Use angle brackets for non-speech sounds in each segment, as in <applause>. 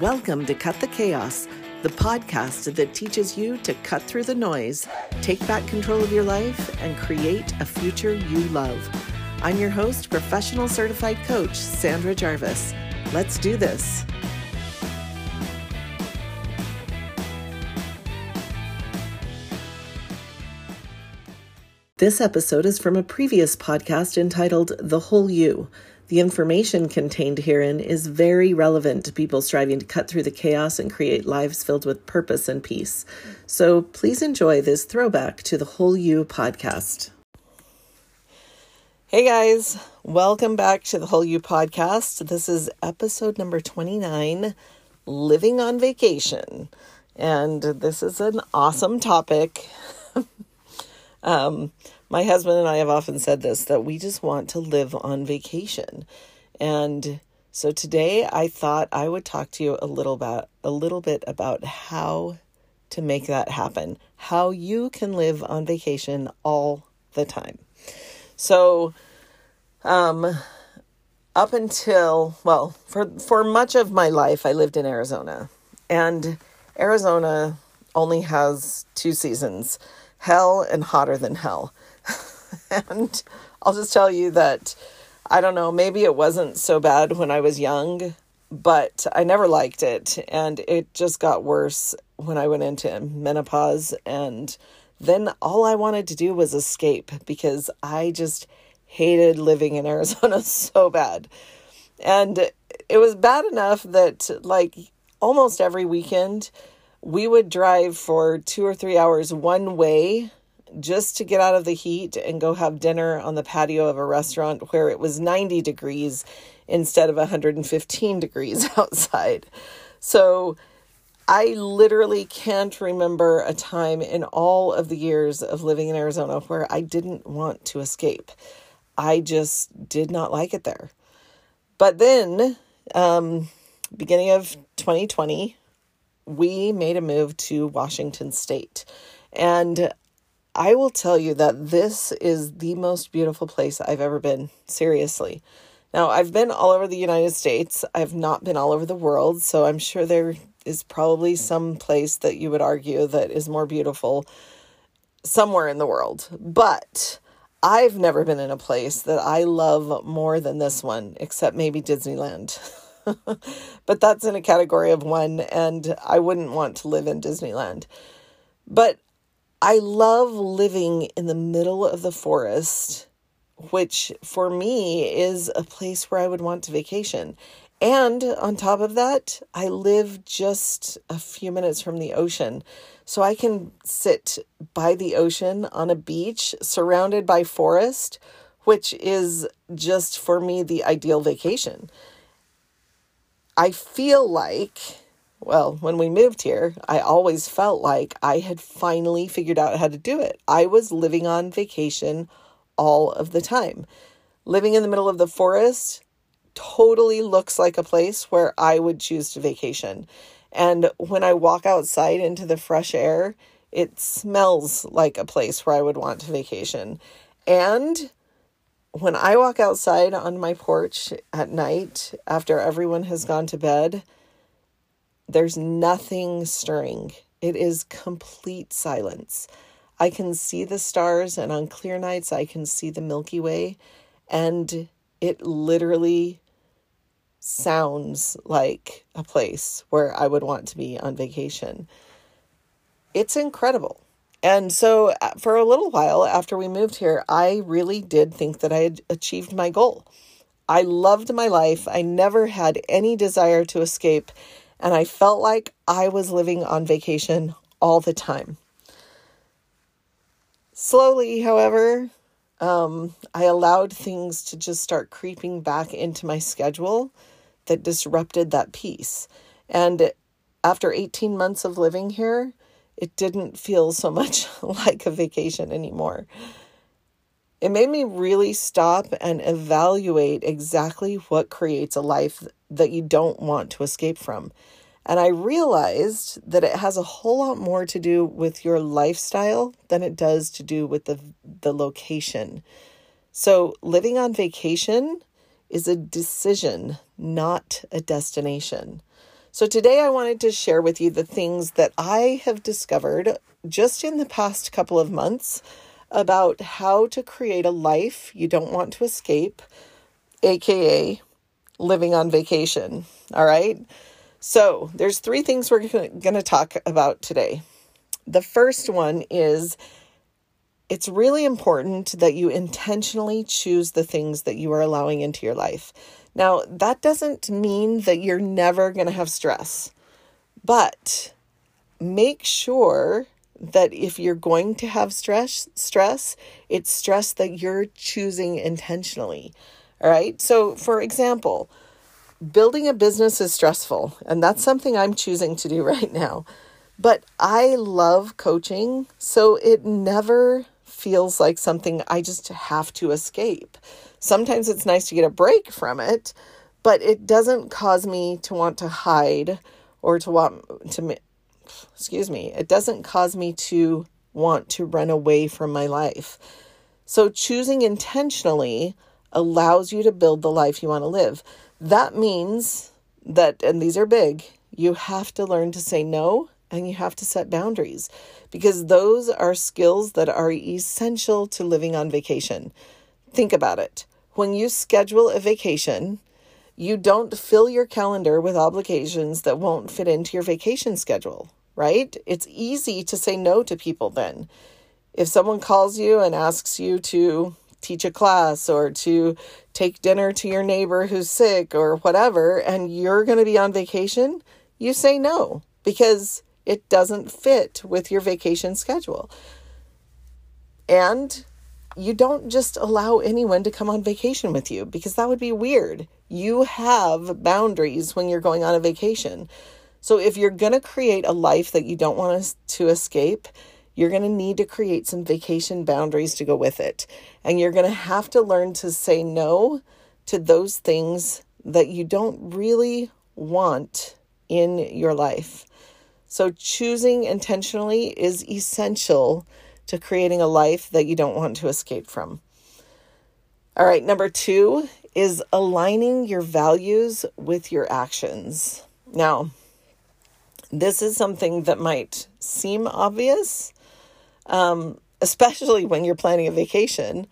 Welcome to Cut the Chaos, the podcast that teaches you to cut through the noise, take back control of your life, and create a future you love. I'm your host, professional certified coach, Sandra Jarvis. Let's do this. This episode is from a previous podcast entitled The Whole You. The information contained herein is very relevant to people striving to cut through the chaos and create lives filled with purpose and peace. So please enjoy this throwback to the Whole You podcast. Hey guys, welcome back to the Whole You podcast. This is episode number 29 Living on Vacation. And this is an awesome topic. <laughs> um, my husband and I have often said this that we just want to live on vacation. And so today I thought I would talk to you a little about a little bit about how to make that happen. How you can live on vacation all the time. So um up until well, for for much of my life I lived in Arizona. And Arizona only has two seasons, hell and hotter than hell. <laughs> and I'll just tell you that I don't know, maybe it wasn't so bad when I was young, but I never liked it. And it just got worse when I went into menopause. And then all I wanted to do was escape because I just hated living in <laughs> Arizona so bad. And it was bad enough that, like, almost every weekend, we would drive for two or three hours one way just to get out of the heat and go have dinner on the patio of a restaurant where it was 90 degrees instead of 115 degrees <laughs> outside. So I literally can't remember a time in all of the years of living in Arizona where I didn't want to escape. I just did not like it there. But then, um, beginning of 2020, we made a move to Washington State. And I will tell you that this is the most beautiful place I've ever been. Seriously. Now, I've been all over the United States. I've not been all over the world. So I'm sure there is probably some place that you would argue that is more beautiful somewhere in the world. But I've never been in a place that I love more than this one, except maybe Disneyland. <laughs> but that's in a category of one, and I wouldn't want to live in Disneyland. But I love living in the middle of the forest, which for me is a place where I would want to vacation. And on top of that, I live just a few minutes from the ocean. So I can sit by the ocean on a beach surrounded by forest, which is just for me the ideal vacation. I feel like well, when we moved here, I always felt like I had finally figured out how to do it. I was living on vacation all of the time. Living in the middle of the forest totally looks like a place where I would choose to vacation. And when I walk outside into the fresh air, it smells like a place where I would want to vacation. And when I walk outside on my porch at night after everyone has gone to bed, there's nothing stirring. It is complete silence. I can see the stars, and on clear nights, I can see the Milky Way, and it literally sounds like a place where I would want to be on vacation. It's incredible. And so, uh, for a little while after we moved here, I really did think that I had achieved my goal. I loved my life. I never had any desire to escape and I felt like I was living on vacation all the time. Slowly, however, um, I allowed things to just start creeping back into my schedule that disrupted that peace. And after 18 months of living here, it didn't feel so <laughs> much like a vacation anymore. It made me really stop and evaluate exactly what creates a life that you don't want to escape from. And I realized that it has a whole lot more to do with your lifestyle than it does to do with the, the location. So, living on vacation is a decision, not a destination. So, today I wanted to share with you the things that I have discovered just in the past couple of months about how to create a life you don't want to escape, aka living on vacation. All right. So, there's three things we're going to talk about today. The first one is it's really important that you intentionally choose the things that you are allowing into your life. Now, that doesn't mean that you're never going to have stress, but make sure that if you're going to have stress, stress, it's stress that you're choosing intentionally. All right? So, for example, building a business is stressful, and that's something I'm choosing to do <laughs> right now. But I love coaching, so it never feels like something I just have to escape. Sometimes it's nice to get a break from it, but it doesn't cause me to want to hide or to want to excuse me, it doesn't cause me to want to run away from my life. So choosing intentionally allows you to build the life you want to live. That means that and these are big, you have to learn to say no and you have to set boundaries because those are skills that are essential to living on vacation. Think about it. When you schedule a vacation, you don't fill your calendar with obligations that won't fit into your vacation schedule, right? It's easy to say no to people then. If someone calls you and asks you to teach a class or to take dinner to your neighbor who's sick or whatever, and you're going to be on vacation, you say no because it doesn't fit with your vacation schedule. And you don't just allow anyone to come on vacation with you because that would be weird. You have boundaries when you're going on a vacation. So if you're going to create a life that you don't want to escape, you're going to need to create some vacation boundaries to go with it. And you're going to have to learn to say no to those things that you don't really want in your life. So, choosing intentionally is essential to creating a life that you don't want to escape from. All right, number two is aligning your values with your actions. Now, this is something that might seem obvious, um, especially when you're planning a vacation,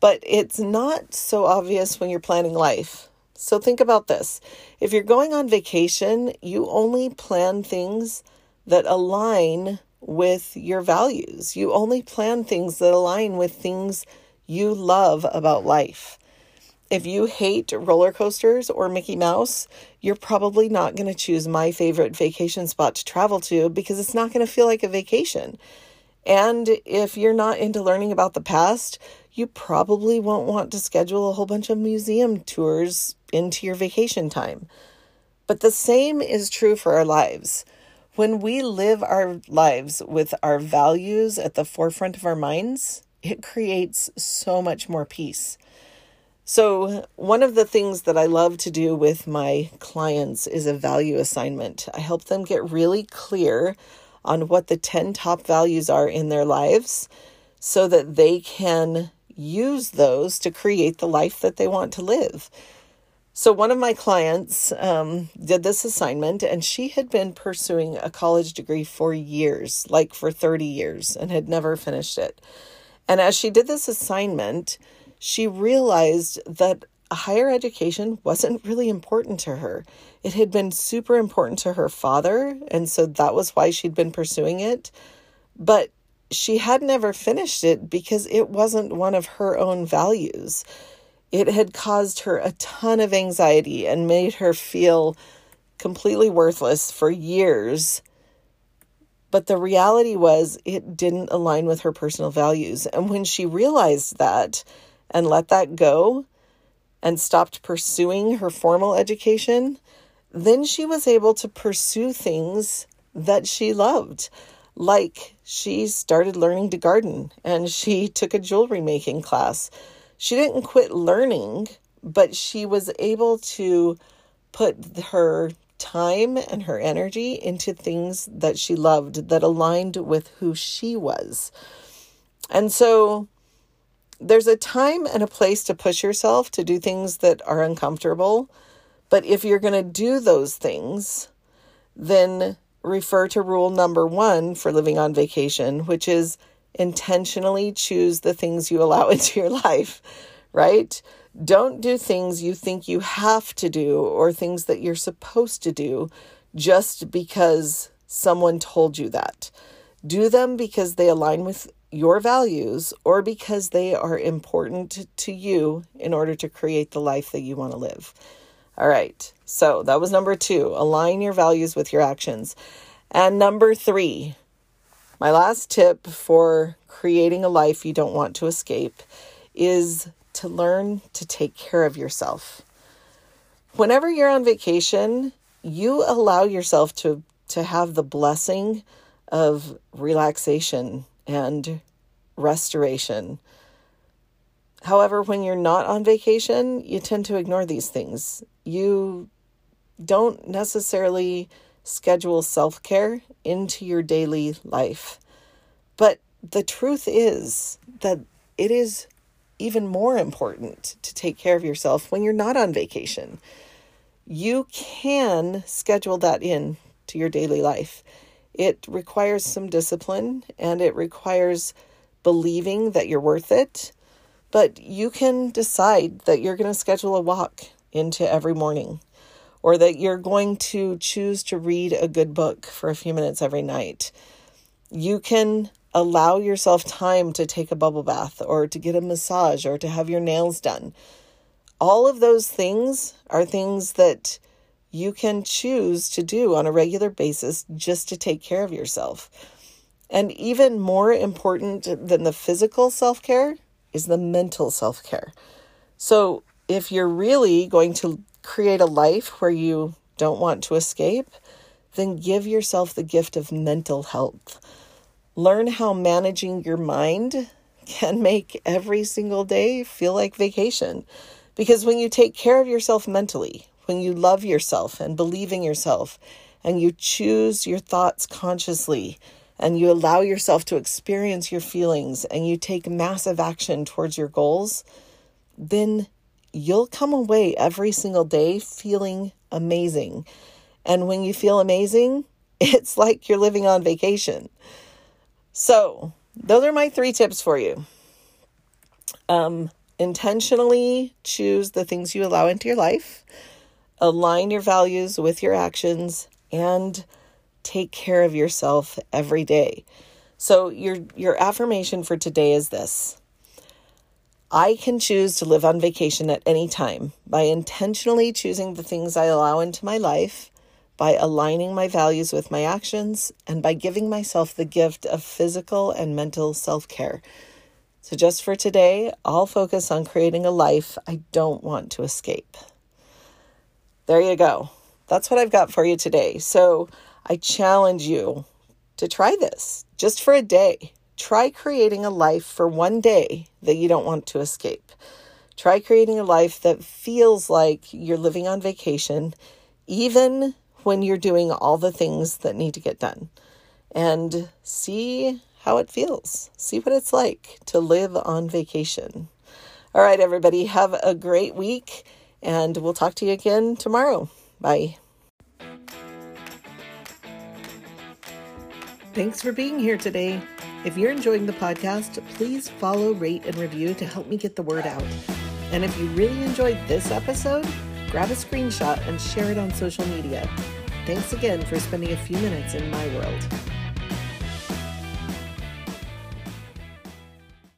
but it's not so obvious when you're planning life. So think about this. If you're going on vacation, you only plan things that align with your values. You only plan things that align with things you love about life. If you hate roller coasters or Mickey Mouse, you're probably not going to choose my favorite vacation spot to travel to because it's not going to feel like a vacation. And if you're not into learning about the past, you probably won't want to schedule a whole bunch of museum tours into your vacation time. But the same is true for our lives. When we live our lives with our values at the forefront of our minds, it creates so much more peace. So, one of the things that I love to do with my clients is a value assignment. I help them get really clear on what the 10 top values are in their lives so that they can use those to create the life that they want to live. So, one of my clients um, did this assignment, and she had been pursuing a college degree for years, like for 30 years, and had never finished it. And as she did this assignment, she realized that higher education wasn't really important to her. It had been super important to her father, and so that was why she'd been pursuing it. But she had never finished it because it wasn't one of her own values. It had caused her a ton of anxiety and made her feel completely worthless for years. But the reality was, it didn't align with her personal values. And when she realized that and let that go and stopped pursuing her formal education, then she was able to pursue things that she loved. Like she started learning to garden and she <laughs> took a jewelry making class she didn't quit learning, but she was able to put her time and her energy into things that she loved that aligned with who she was. And so there's a time and a place to push yourself to do things that are uncomfortable. But if you're going to do those things, then refer to rule number one for living on vacation, which is intentionally choose the things you allow <laughs> into your life, right? Don't do things you think you have to do or things that you're supposed to do just because someone told you that. Do them because they align with your values or because they are important to you in order to create the life that you want to live. All right. So that was number two align your values with your actions. And number three, my last tip for creating a life you don't want to escape is to learn to take care of yourself. Whenever you're on vacation, you allow yourself to, to have the blessing of relaxation and restoration. However, when you're not on vacation, you tend to ignore these things. You don't necessarily schedule self care into your daily life. But the truth is that it is even more important to take care of yourself when you're not on vacation. You can schedule that in to your daily life. It requires some discipline and it requires believing that you're worth it. But you can decide that you're going to schedule a walk into every morning or that you're going to choose to read a good book for a few minutes every night. You can allow yourself time to take a bubble bath or to get a massage or to have your nails done. All of those things are things that you can choose to do on a regular basis just to take care of yourself. And even more important than the physical self care is the mental self care. So, if you're really going to create a life where you don't want to escape, then give yourself the gift of mental health. Learn how managing your mind can make every single day feel like vacation. Because when you take care of yourself mentally, when you love yourself and believe in yourself, and you choose your thoughts consciously, and you allow yourself to experience your feelings, and you take massive action towards your goals, then you'll come away every single day feeling amazing. And when you feel amazing, <laughs> it's like you're living on vacation. So, those are my three tips for you. Um, intentionally choose the things you allow into your life align your values with your actions, and take care of yourself every day. So your your affirmation for today is this. I can choose to live on vacation at any time by intentionally choosing the things I allow into my life, by aligning my values with my actions, and by giving myself the gift of physical and mental self care. So, just for today, I'll focus on creating a life I don't want to escape. There you go. That's what I've got for you today. So I challenge you to try this just for a day. Try creating a life for one day that you don't want to escape. Try creating a life that feels like you're living on vacation, even when you're doing all the things that need to get done. And see how it feels. See what it's like to live on vacation. All right, everybody, have a great week and we'll talk to you again tomorrow. Bye. Thanks for being here today. If you're enjoying the podcast, please follow, rate, and review to help me get the word out. And if you really enjoyed this episode, grab a screenshot and share it on social media. Thanks again for spending a few minutes in my world.